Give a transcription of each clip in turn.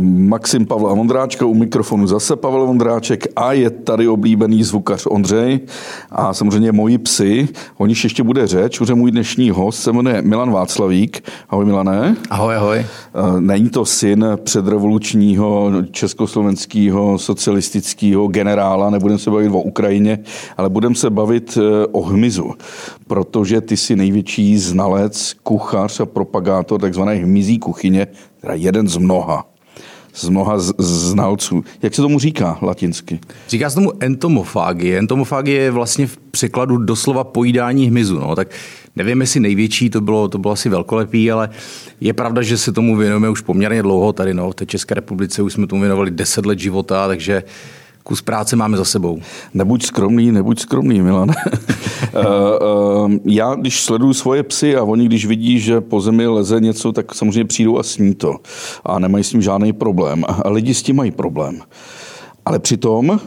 Maxim Pavla Vondráčka, u mikrofonu zase Pavel Vondráček a je tady oblíbený zvukař Ondřej a samozřejmě moji psy. O nich ještě bude řeč, protože můj dnešní host se jmenuje Milan Václavík. Ahoj Milané. Ahoj, ahoj. Není to syn předrevolučního československého socialistického generála, nebudeme se bavit o Ukrajině, ale budeme se bavit e, o hmyzu, protože ty jsi největší znalec, kuchař a propagátor takzvané hmyzí kuchyně, teda jeden z mnoha z mnoha znalců. Jak se tomu říká latinsky? Říká se tomu entomofágie. Entomofágie je vlastně v překladu doslova pojídání hmyzu. No. Tak nevím, jestli největší, to bylo, to bylo asi velkolepý, ale je pravda, že se tomu věnujeme už poměrně dlouho tady. No. V té České republice už jsme tomu věnovali 10 let života, takže kus práce máme za sebou. Nebuď skromný, nebuď skromný, Milan. Eh, eh, já, když sleduju svoje psy a oni, když vidí, že po zemi leze něco, tak samozřejmě přijdou a sní to. A nemají s tím žádný problém. A lidi s tím mají problém. Ale přitom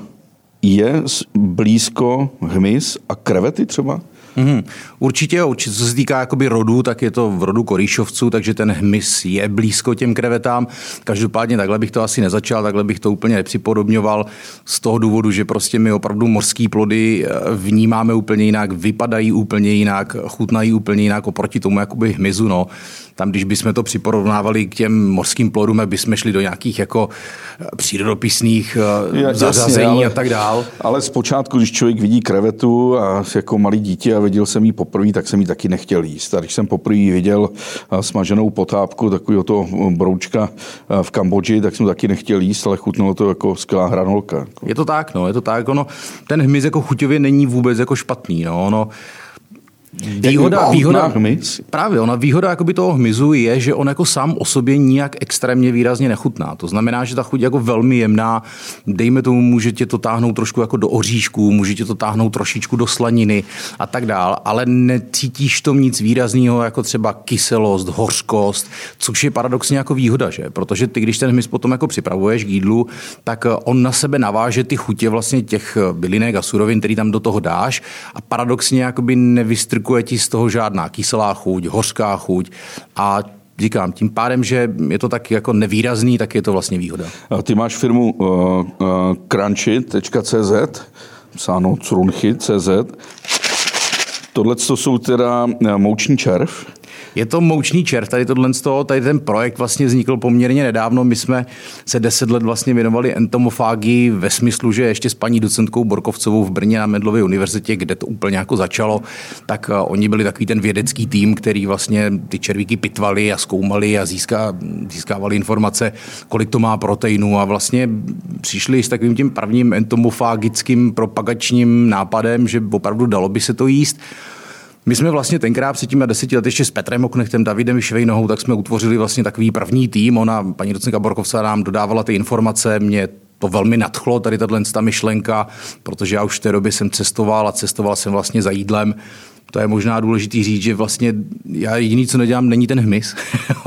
je blízko hmyz a krevety třeba? Mm-hmm. Určitě jo, co se týká jakoby rodu, tak je to v rodu korýšovců, takže ten hmyz je blízko těm krevetám. Každopádně takhle bych to asi nezačal, takhle bych to úplně nepřipodobňoval z toho důvodu, že prostě my opravdu mořské plody eh, vnímáme úplně jinak, vypadají úplně jinak, chutnají úplně jinak oproti tomu jakoby hmyzu. No. Tam, když bychom to připorovnávali k těm mořským plodům, jak bychom šli do nějakých jako eh, přírodopisných eh, zařazení a tak dál. Ale zpočátku, když člověk vidí krevetu a jako malý dítě a viděl jsem ji poprvé, tak jsem ji taky nechtěl jíst. A když jsem poprvé viděl eh, smaženou potápku, takového to broučka v Kambodži, tak jsem taky nechtěl jíst, ale chutnalo to jako skvělá hranolka. Je to tak, no, je to tak. Ono, ten hmyz jako chuťově není vůbec jako špatný. No. Ono, Výhoda, výhoda, hmyz? Právě, ona výhoda jakoby toho hmyzu je, že on jako sám o sobě nijak extrémně výrazně nechutná. To znamená, že ta chuť je jako velmi jemná, dejme tomu, může tě to táhnout trošku jako do oříšku, může tě to táhnout trošičku do slaniny a tak dál, ale necítíš tom nic výrazného, jako třeba kyselost, hořkost, což je paradoxně jako výhoda, že? Protože ty, když ten hmyz potom jako připravuješ k jídlu, tak on na sebe naváže ty chutě vlastně těch bylinek a surovin, který tam do toho dáš a paradoxně jakoby nevystrkuje nevystrkuje ti z toho žádná kyselá chuť, hořká chuť a říkám, tím pádem, že je to tak jako nevýrazný, tak je to vlastně výhoda. A ty máš firmu uh, uh, crunchy.cz, psáno crunchy.cz. Tohle jsou teda uh, mouční červ. Je to moučný čert, tady tohle z toho, tady ten projekt vlastně vznikl poměrně nedávno. My jsme se deset let vlastně věnovali entomofágii ve smyslu, že ještě s paní docentkou Borkovcovou v Brně na Medlově univerzitě, kde to úplně jako začalo, tak uh, oni byli takový ten vědecký tým, který vlastně ty červíky pitvali a zkoumali a získá, získávali informace, kolik to má proteinů a vlastně přišli s takovým tím prvním entomofágickým propagačním nápadem, že opravdu dalo by se to jíst. My jsme vlastně tenkrát před těmi deseti lety ještě s Petrem Oknechtem, Davidem Švejnohou, tak jsme utvořili vlastně takový první tým. Ona, paní docentka Borkovská nám dodávala ty informace, mě to velmi nadchlo, tady tato myšlenka, protože já už v té době jsem cestoval a cestoval jsem vlastně za jídlem to je možná důležitý říct, že vlastně já jediný, co nedělám, není ten hmyz.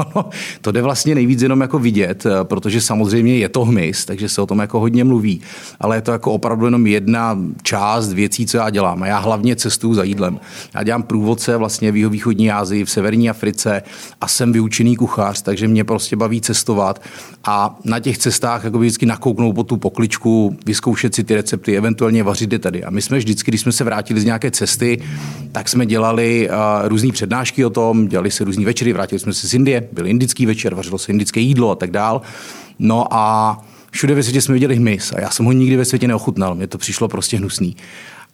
to jde vlastně nejvíc jenom jako vidět, eh, protože samozřejmě je to hmyz, takže se o tom jako hodně mluví, ale je to jako opravdu jenom jedna část věcí, co já dělám. A já hlavně cestuju za jídlem. Já dělám průvodce vlastně v východní Asii, v severní Africe a jsem vyučený kuchař, takže mě prostě baví cestovat a na těch cestách jako vždycky nakouknout po tu pokličku, vyzkoušet si ty recepty, eventuálně vařit je tady. A my jsme vždycky, když jsme se vrátili z nějaké cesty, tak jsme dělali uh, různé přednášky o tom, dělali se různé večery, vrátili jsme se z Indie, byl indický večer, vařilo se indické jídlo a tak dál. No a všude ve světě jsme viděli hmyz a já jsem ho nikdy ve světě neochutnal, mně to přišlo prostě hnusný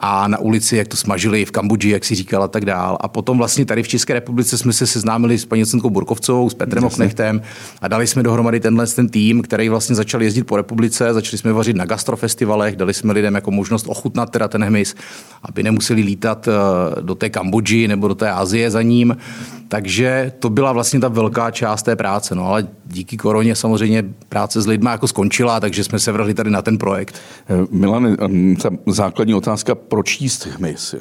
a na ulici, jak to smažili v Kambodži, jak si říkal a tak dál. A potom vlastně tady v České republice jsme se seznámili s paní Cenkou Burkovcovou, s Petrem Jasně. Oknechtem a dali jsme dohromady tenhle ten tým, který vlastně začal jezdit po republice, začali jsme vařit na gastrofestivalech, dali jsme lidem jako možnost ochutnat teda ten hmyz, aby nemuseli lítat eh, do té Kambodži nebo do té Asie za ním. Takže to byla vlastně ta velká část té práce. No ale díky koroně samozřejmě práce s lidmi jako skončila, takže jsme se vrhli tady na ten projekt. Eh, Milan, ta základní otázka, proč jíst hmyz?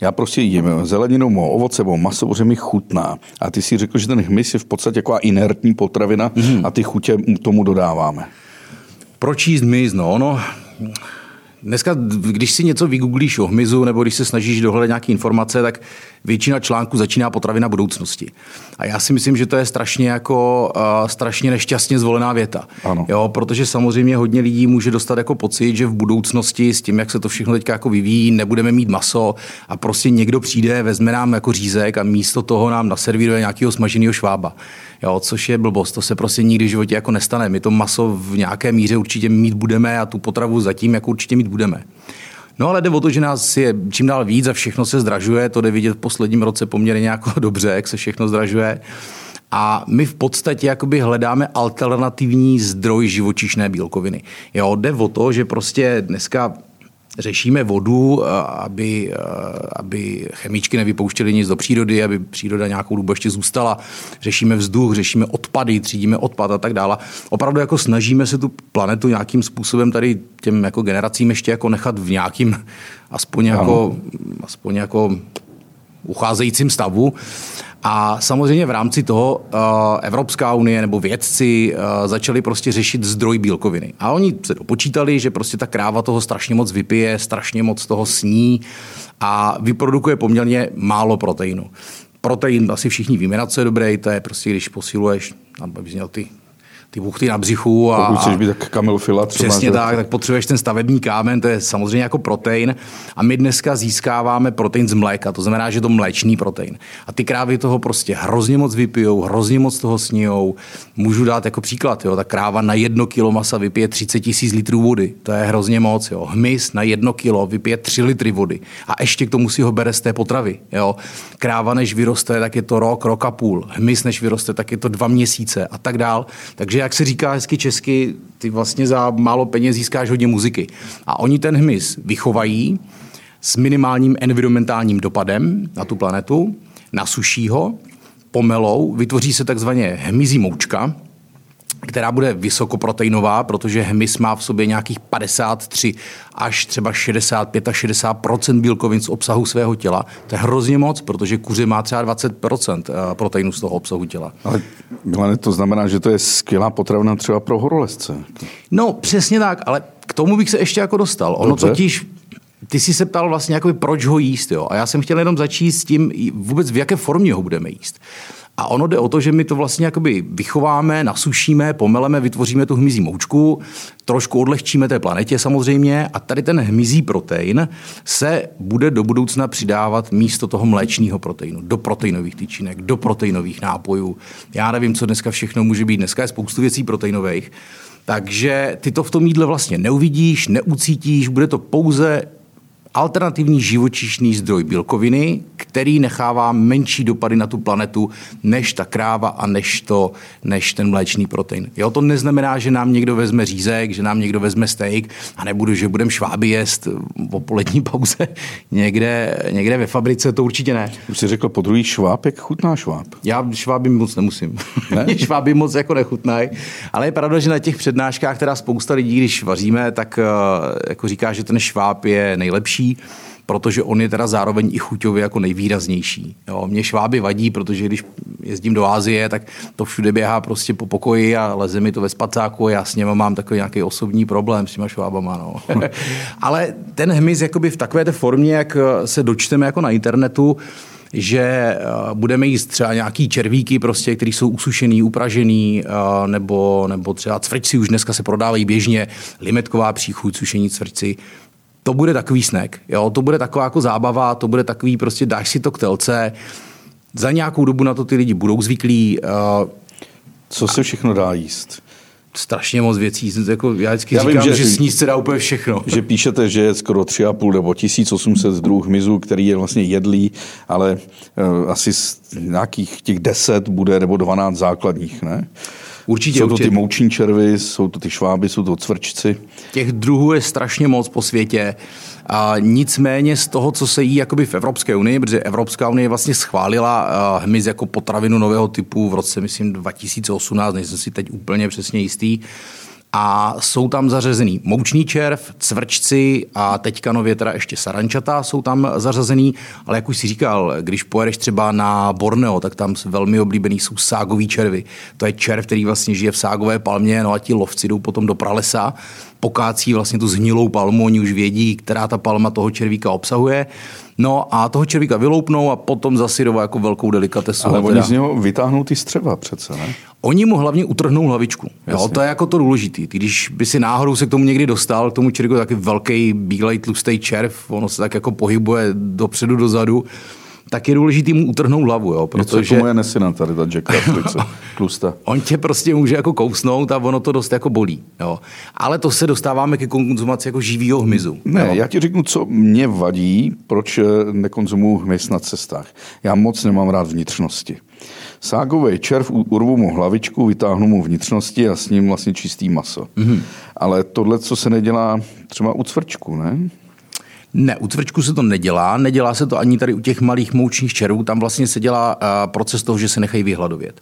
Já prostě jím zeleninu, mou ovoce, mou maso, protože mi chutná. A ty si řekl, že ten hmyz je v podstatě jako inertní potravina mm-hmm. a ty chutě tomu dodáváme. Proč jíst hmyz? No, no Dneska, když si něco vygooglíš o hmyzu nebo když se snažíš dohledat nějaké informace, tak většina článků začíná potravina budoucnosti. A já si myslím, že to je strašně jako uh, strašně nešťastně zvolená věta. Ano. Jo, protože samozřejmě hodně lidí může dostat jako pocit, že v budoucnosti s tím, jak se to všechno teďka jako vyvíjí, nebudeme mít maso a prostě někdo přijde, vezme nám jako řízek a místo toho nám naservíruje nějakého smaženého švába. Jo, což je blbost, to se prostě nikdy v životě jako nestane. My to maso v nějaké míře určitě mít budeme a tu potravu zatím jako určitě mít budeme. No ale jde o to, že nás je čím dál víc a všechno se zdražuje, to jde vidět v posledním roce poměrně jako dobře, jak se všechno zdražuje. A my v podstatě jakoby hledáme alternativní zdroj živočišné bílkoviny. Jo, jde o to, že prostě dneska řešíme vodu, aby, aby chemičky nevypouštěly nic do přírody, aby příroda nějakou dobu ještě zůstala. Řešíme vzduch, řešíme odpady, třídíme odpad a tak dále. Opravdu jako snažíme se tu planetu nějakým způsobem tady těm jako generacím ještě jako nechat v nějakým aspoň jako, aspoň jako ucházejícím stavu. A samozřejmě v rámci toho uh, Evropská unie nebo vědci uh, začali prostě řešit zdroj bílkoviny. A oni se dopočítali, že prostě ta kráva toho strašně moc vypije, strašně moc toho sní a vyprodukuje poměrně málo proteinu. Protein asi všichni víme, na co je dobré, to je prostě, když posiluješ, abys měl ty ty buchty na břichu. A, Pokud chceš být tak kamilofila třeba. Přesně že... tak, tak potřebuješ ten stavební kámen, to je samozřejmě jako protein. A my dneska získáváme protein z mléka, to znamená, že je to mléčný protein. A ty krávy toho prostě hrozně moc vypijou, hrozně moc toho sníjou. Můžu dát jako příklad, jo, ta kráva na jedno kilo masa vypije 30 tisíc litrů vody. To je hrozně moc. Jo. Hmyz na jedno kilo vypije 3 litry vody. A ještě k tomu si ho bere z té potravy. Jo. Kráva než vyroste, tak je to rok, rok a půl. Hmyz než vyroste, tak je to dva měsíce a tak dál. Takže jak se říká hezky česky, ty vlastně za málo peněz získáš hodně muziky. A oni ten hmyz vychovají s minimálním environmentálním dopadem na tu planetu, nasuší ho, pomelou, vytvoří se takzvaně hmyzí moučka, která bude vysokoproteinová, protože hmyz má v sobě nějakých 53 až třeba 65 a 60 bílkovin z obsahu svého těla. To je hrozně moc, protože kuře má třeba 20 eh, proteinu z toho obsahu těla. Ale Milane, to znamená, že to je skvělá potravina třeba pro horolezce. No, přesně tak, ale k tomu bych se ještě jako dostal. Ono Dobře. totiž ty jsi se ptal vlastně, jakoby, proč ho jíst. Jo? A já jsem chtěl jenom začít s tím, vůbec v jaké formě ho budeme jíst. A ono jde o to, že my to vlastně jakoby vychováme, nasušíme, pomeleme, vytvoříme tu hmyzí moučku, trošku odlehčíme té planetě samozřejmě a tady ten hmyzí protein se bude do budoucna přidávat místo toho mléčního proteinu, do proteinových tyčinek, do proteinových nápojů. Já nevím, co dneska všechno může být. Dneska je spoustu věcí proteinových. Takže ty to v tom jídle vlastně neuvidíš, neucítíš, bude to pouze alternativní živočišný zdroj bílkoviny, který nechává menší dopady na tu planetu než ta kráva a než, to, než ten mléčný protein. Jo, to neznamená, že nám někdo vezme řízek, že nám někdo vezme steak a nebudu, že budeme šváby jíst v polední pauze někde, někde ve fabrice, to určitě ne. Už jsi řekl po druhý šváb, jak chutná šváb? Já šváby moc nemusím. Ne? šváby moc jako nechutnají, ale je pravda, že na těch přednáškách, která spousta lidí, když vaříme, tak eh, jako říká, že ten šváb je nejlepší, protože on je teda zároveň i chuťově jako nejvýraznější. Jo, mě šváby vadí, protože když jezdím do Ázie, tak to všude běhá prostě po pokoji a leze mi to ve spacáku a já s něma mám takový nějaký osobní problém s těma švábama. No. Ale ten hmyz jakoby v takové té formě, jak se dočteme jako na internetu, že eh, budeme jíst třeba nějaký červíky, prostě, které jsou usušený, upražený, eh, nebo, nebo třeba cvrčci už dneska se prodávají běžně, limetková příchuť, sušení cvrčci to bude takový snack. Jo? To bude taková jako zábava, to bude takový prostě dáš si to k telce. Za nějakou dobu na to ty lidi budou zvyklí. Uh, Co se všechno dá jíst? strašně moc věcí. Jako já vždycky já říkám, vím, že, že sníst se dá úplně všechno. Že píšete, že je skoro 3,5 nebo 1800 druhů hmyzu, který je vlastně jedlý, ale uh, asi z nějakých těch 10 bude nebo 12 základních, ne? Určitě, jsou to určitě. ty mouční červy, jsou to ty šváby, jsou to cvrčci. Těch druhů je strašně moc po světě. A nicméně z toho, co se jí jakoby v Evropské unii, protože Evropská unie vlastně schválila hmyz jako potravinu nového typu v roce, myslím, 2018, nejsem si teď úplně přesně jistý, A jsou tam zařazený moučný červ, cvrčci a teďka nově teda ještě sarančata jsou tam zařazený, ale jak už si říkal, když pojedeš třeba na Borneo, tak tam velmi oblíbený jsou ságový červy. To je červ, který vlastně žije v ságové palmě, no a ti lovci jdou potom do pralesa, pokácí vlastně tu zhnilou palmu, oni už vědí, která ta palma toho červíka obsahuje. No a toho červíka vyloupnou a potom zasyrová jako velkou delikatesu. Ale oni z něho vytáhnou ty střeva přece, ne? Oni mu hlavně utrhnou hlavičku. Jo, to je jako to důležité. Když by si náhodou se k tomu někdy dostal, k tomu červíku taky velký, bílej, tlustý červ, ono se tak jako pohybuje dopředu, dozadu, tak je důležité mu utrhnout hlavu. Jo, protože... Něco moje nesina tady, ta Jacka tlusta. On tě prostě může jako kousnout a ono to dost jako bolí. Jo. Ale to se dostáváme ke konzumaci jako živýho hmyzu. Ne, jo. já ti řeknu, co mě vadí, proč eh, nekonzumuju hmyz na cestách. Já moc nemám rád vnitřnosti. Ságový červ, urvu mu hlavičku, vytáhnu mu vnitřnosti a s ním vlastně čistý maso. Mm-hmm. Ale tohle, co se nedělá třeba u cvrčku, ne? Ne, u cvrčku se to nedělá, nedělá se to ani tady u těch malých moučních červů, tam vlastně se dělá proces toho, že se nechají vyhladovět.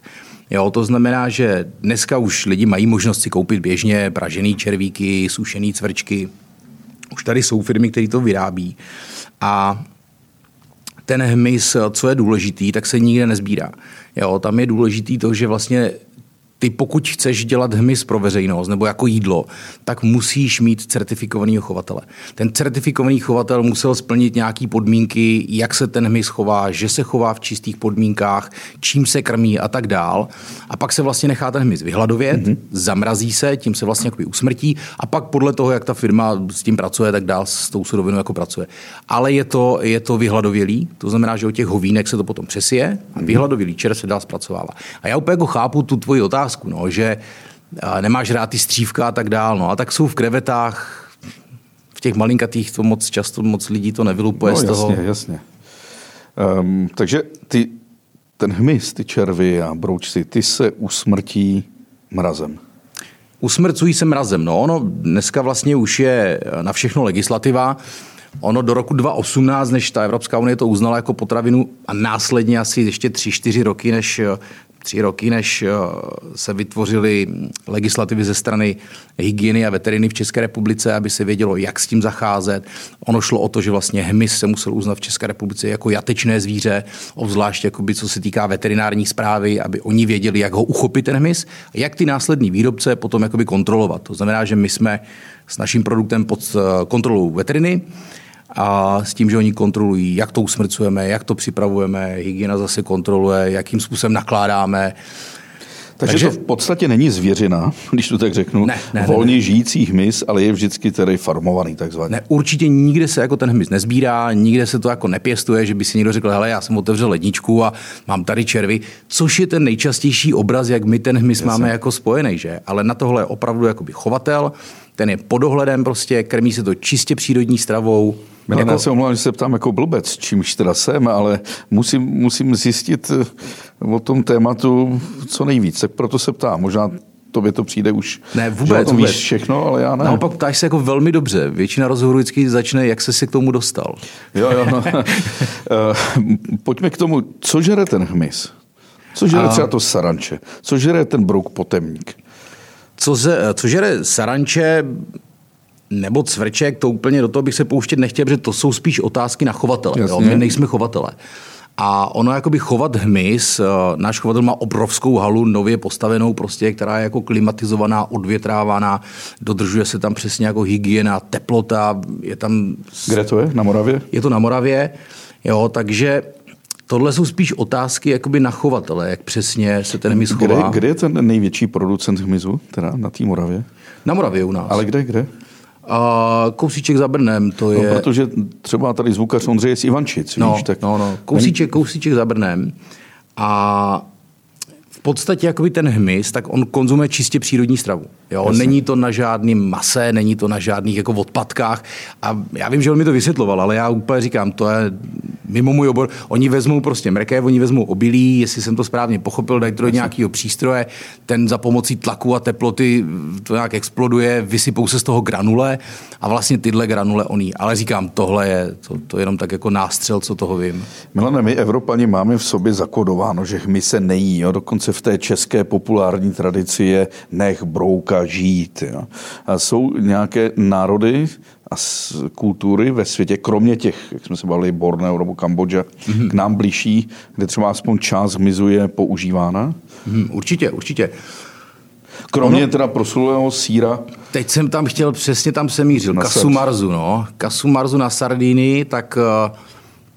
Jo, to znamená, že dneska už lidi mají možnost si koupit běžně pražený červíky, sušený cvrčky. Už tady jsou firmy, které to vyrábí. A ten hmyz, co je důležitý, tak se nikde nezbírá. Jo, tam je důležitý to, že vlastně ty pokud chceš dělat hmyz pro veřejnost nebo jako jídlo, tak musíš mít certifikovaného chovatele. Ten certifikovaný chovatel musel splnit nějaké podmínky, jak se ten hmyz chová, že se chová v čistých podmínkách, čím se krmí a tak dál. A pak se vlastně nechá ten hmyz vyhladovět, mm-hmm. zamrazí se, tím se vlastně jakoby usmrtí a pak podle toho, jak ta firma s tím pracuje, tak dál s tou surovinou jako pracuje. Ale je to, je to vyhladovělý, to znamená, že od těch hovínek se to potom přesije a mhm. vyhladovělý čer se dál zpracovává. A já úplně jako chápu tu tvoji otázku, otázku, no, že nemáš rád ty střívka a tak dál. No, a tak jsou v krevetách, v těch malinkatých to moc často moc lidí to nevylupuje no, z toho. Jasně, jasně. Um, takže ty, ten hmyz, ty červy a broučci, ty se usmrtí mrazem. Usmrcují se mrazem. No, ono dneska vlastně už je na všechno legislativa. Ono do roku 2018, než ta Evropská unie to uznala jako potravinu a následně asi ještě 3-4 roky, než tři roky, než eh, se vytvořily legislativy ze strany hygieny a veteriny v České republice, aby se vědělo, jak s tím zacházet. Ono šlo o to, že vlastně hmyz se musel uznat v České republice jako jatečné zvíře, obzvlášť jakoby, co se týká veterinární zprávy, aby oni věděli, jak ho uchopit ten hmyz, a jak ty následní výrobce potom jakoby kontrolovat. To znamená, že my jsme s naším produktem pod eh, kontrolou veteriny, a s tím, že oni kontrolují, jak to usmrcujeme, jak to připravujeme, hygiena zase kontroluje, jakým způsobem nakládáme. Takže, Takže to v podstatě není zvěřina, když to tak řeknu, ne, ne, volně ne, ne. žijící hmyz, ale je vždycky tedy farmovaný takzvaně. Ne, určitě nikde se jako ten hmyz nezbírá, nikde se to jako nepěstuje, že by si někdo řekl, hele, já jsem otevřel ledničku a mám tady červy, což je ten nejčastější obraz, jak my ten hmyz Jasně. máme jako spojený, že? Ale na tohle je opravdu jakoby chovatel, ten je pod ohledem prostě, krmí se to čistě přírodní stravou, Milan, jako... já se omlouvám, že se ptám jako blbec, čímž teda jsem, ale musím, musím zjistit eh, o tom tématu co nejvíc, tak proto se ptám. Možná tobě to přijde už, ne, vůbec, že o tom vůbec. víš všechno, ale já ne. Naopak ptáš se jako velmi dobře. Většina rozhovorů vždycky začne, jak se si k tomu dostal. Jo, jo. No. Eh, pojďme k tomu, co žere ten hmyz? Co žere A... třeba to saranče? Co žere ten brouk potemník? Co, ze, co žere saranče, nebo cvrček, to úplně do toho bych se pouštět nechtěl, protože to jsou spíš otázky na chovatele. Jo? My nejsme chovatele. A ono jakoby chovat hmyz, eh, náš chovatel má obrovskou halu nově postavenou, prostě, která je jako klimatizovaná, odvětrávaná, dodržuje se tam přesně jako hygiena, teplota, je tam... Kde to je? Na Moravě? Je to na Moravě, jo, takže Tohle jsou spíš otázky jakoby na chovatele, jak přesně se ten hmyz chová. Kde, kde je ten největší producent hmyzu, teda na té Moravě? Na Moravě u nás. Ale kde, kde? A kousíček za Brnem, to no, je... No, protože třeba tady zvukař Ondřej z Ivančic, no, víš, tak... No, no, kousíček, kousíček za Brnem. A podstatě jakoby ten hmyz, tak on konzumuje čistě přírodní stravu. Jo? Není to na žádným mase, není to na žádných jako odpadkách. A já vím, že on mi to vysvětloval, ale já úplně říkám, to je mimo můj obor. Oni vezmou prostě mrkev, oni vezmou obilí, jestli jsem to správně pochopil, dají to do nějakého přístroje, ten za pomocí tlaku a teploty to nějak exploduje, vysypou se z toho granule a vlastně tyhle granule oní. Ale říkám, tohle je to, to jenom tak jako nástřel, co toho vím. Milane, my Evropani máme v sobě zakodováno, že hmy se nejí. Jo? Dokonce v té české populární tradici je nech brouka žít. Jo. A jsou nějaké národy a kultury ve světě, kromě těch, jak jsme se bavili, Borneo nebo Kambodža, mm-hmm. k nám blížší, kde třeba aspoň část hmyzu je používána? Mm, určitě, určitě. Kromě ono, teda proslulého síra. Teď jsem tam chtěl, přesně tam se mířil, Kasumarzu, no. Kasumarzu na Sardíny, tak uh,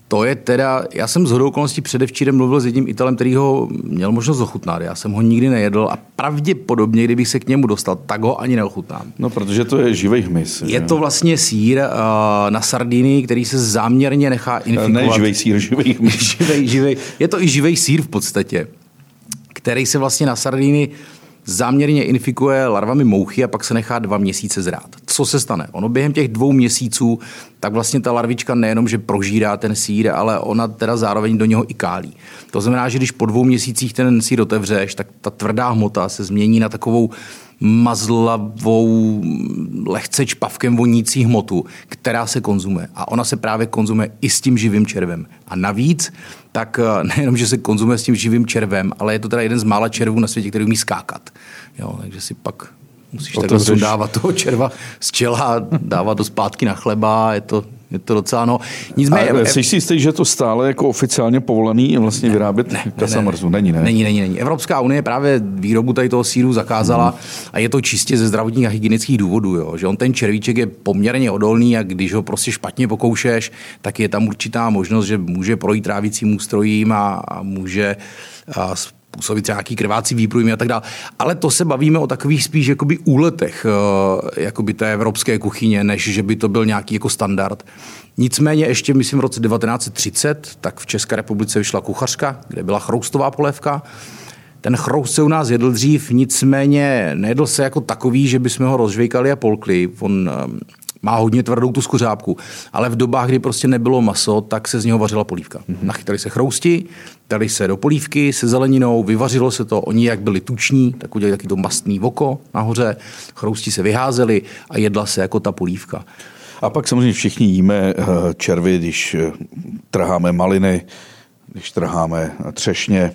to je teda, já jsem z hodou okolností předevčírem mluvil s jedním Italem, který ho měl možnost ochutnat. Já jsem ho nikdy nejedl a pravděpodobně, kdybych se k němu dostal, tak ho ani neochutnám. No, protože to je živý hmyz. Je to vlastně sír uh, na Sardiny, který se záměrně nechá infikovat. Ne živý sír, živý hmyz. živej, živej. Je to i živý sír v podstatě, který se vlastně na Sardiny záměrně infikuje larvami mouchy a pak se nechá dva měsíce zrát. Co se stane? Ono během těch dvou měsíců, tak vlastně ta larvička nejenom, že prožírá ten sír, ale ona teda zároveň do něho i kálí. To znamená, že když po dvou měsících ten sír otevřeš, tak ta tvrdá hmota se změní na takovou mazlavou, lehce čpavkem vonící hmotu, která se konzumuje. A ona se právě konzumuje i s tím živým červem. A navíc, tak eh, nejenom, že se konzumuje s tím živým červem, ale je to teda jeden z mála červů na světě, který umí skákat. Jo, takže si pak musíš takhle sundávat toho červa z čela dávat to zpátky na chleba. Je to, je to docela no. Nicméně, a jsi si jistý, že to stále jako oficiálně povolený vlastně ne, vyrábět ne, kasamrzu? Ne, není, ne? Není, není, není. Evropská unie právě výrobu tady toho síru zakázala hmm. a je to čistě ze zdravotních a hygienických důvodů, jo? že on ten červíček je poměrně odolný a když ho prostě špatně pokoušeš, tak je tam určitá možnost, že může projít trávicím ústrojím a, a může a způsobit nějaký krvácí výprůjmy a tak dále. Ale to se bavíme o takových spíš jakoby úletech eh, jakoby té evropské kuchyně, než že by to byl nějaký jako standard. Nicméně ještě, myslím, v roce 1930, tak v České republice vyšla kuchařka, kde byla chroustová polévka. Ten chroust se u nás jedl dřív, nicméně nejedl se jako takový, že bychom ho rozžvejkali a polkli. On má hodně tvrdou tu skořápku, ale v dobách, kdy prostě nebylo maso, tak se z něho vařila polívka. Mm-hmm. Nachytali se chrousti, dali se do polívky se zeleninou, vyvařilo se to, oni jak byli tuční, tak udělali taky to mastný voko nahoře, chrousti se vyházeli a jedla se jako ta polívka. A pak samozřejmě všichni jíme eh, červy, když eh, trháme maliny, když trháme třešně,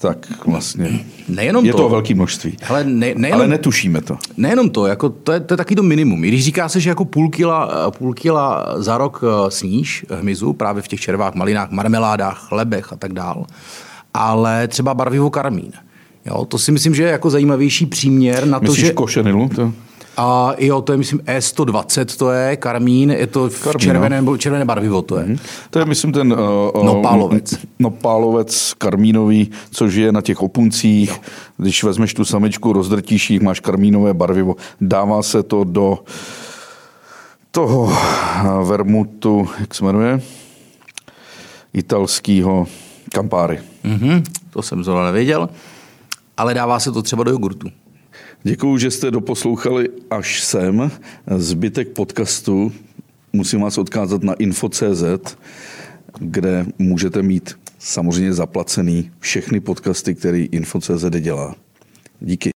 tak vlastně nejenom je to, to velké množství. Ale, ne, nejenom, ale netušíme to. Nejenom to, jako to, je, to je taky to minimum. I když říká se, že jako půl kila, půl kila za rok eh, sníž hmyzu právě v těch červách, malinách, marmeládách, chlebech a tak dál, ale třeba barvivo karmín. Jo, to si myslím, že je jako zajímavější příměr na Myslíš to, že... košenilu? To... A jo, to je myslím E120, to je karmín, je to v karmín, červené, no. červené barvivo, to je. Mm-hmm. To je myslím ten... Uh, nopálovec. Nopálovec karmínový, což je na těch opuncích. Jo. Když vezmeš tu samičku, rozdrtíš jich, máš karmínové barvivo. Dává se to do toho vermutu, jak se jmenuje? Italského kampáry. Mm-hmm, to jsem zrovna nevěděl. Ale dává se to třeba do jogurtu. Děkuji, že jste doposlouchali až sem. Zbytek podcastu musím vás odkázat na info.cz, kde můžete mít samozřejmě zaplacený všechny podcasty, který info.cz dělá. Díky.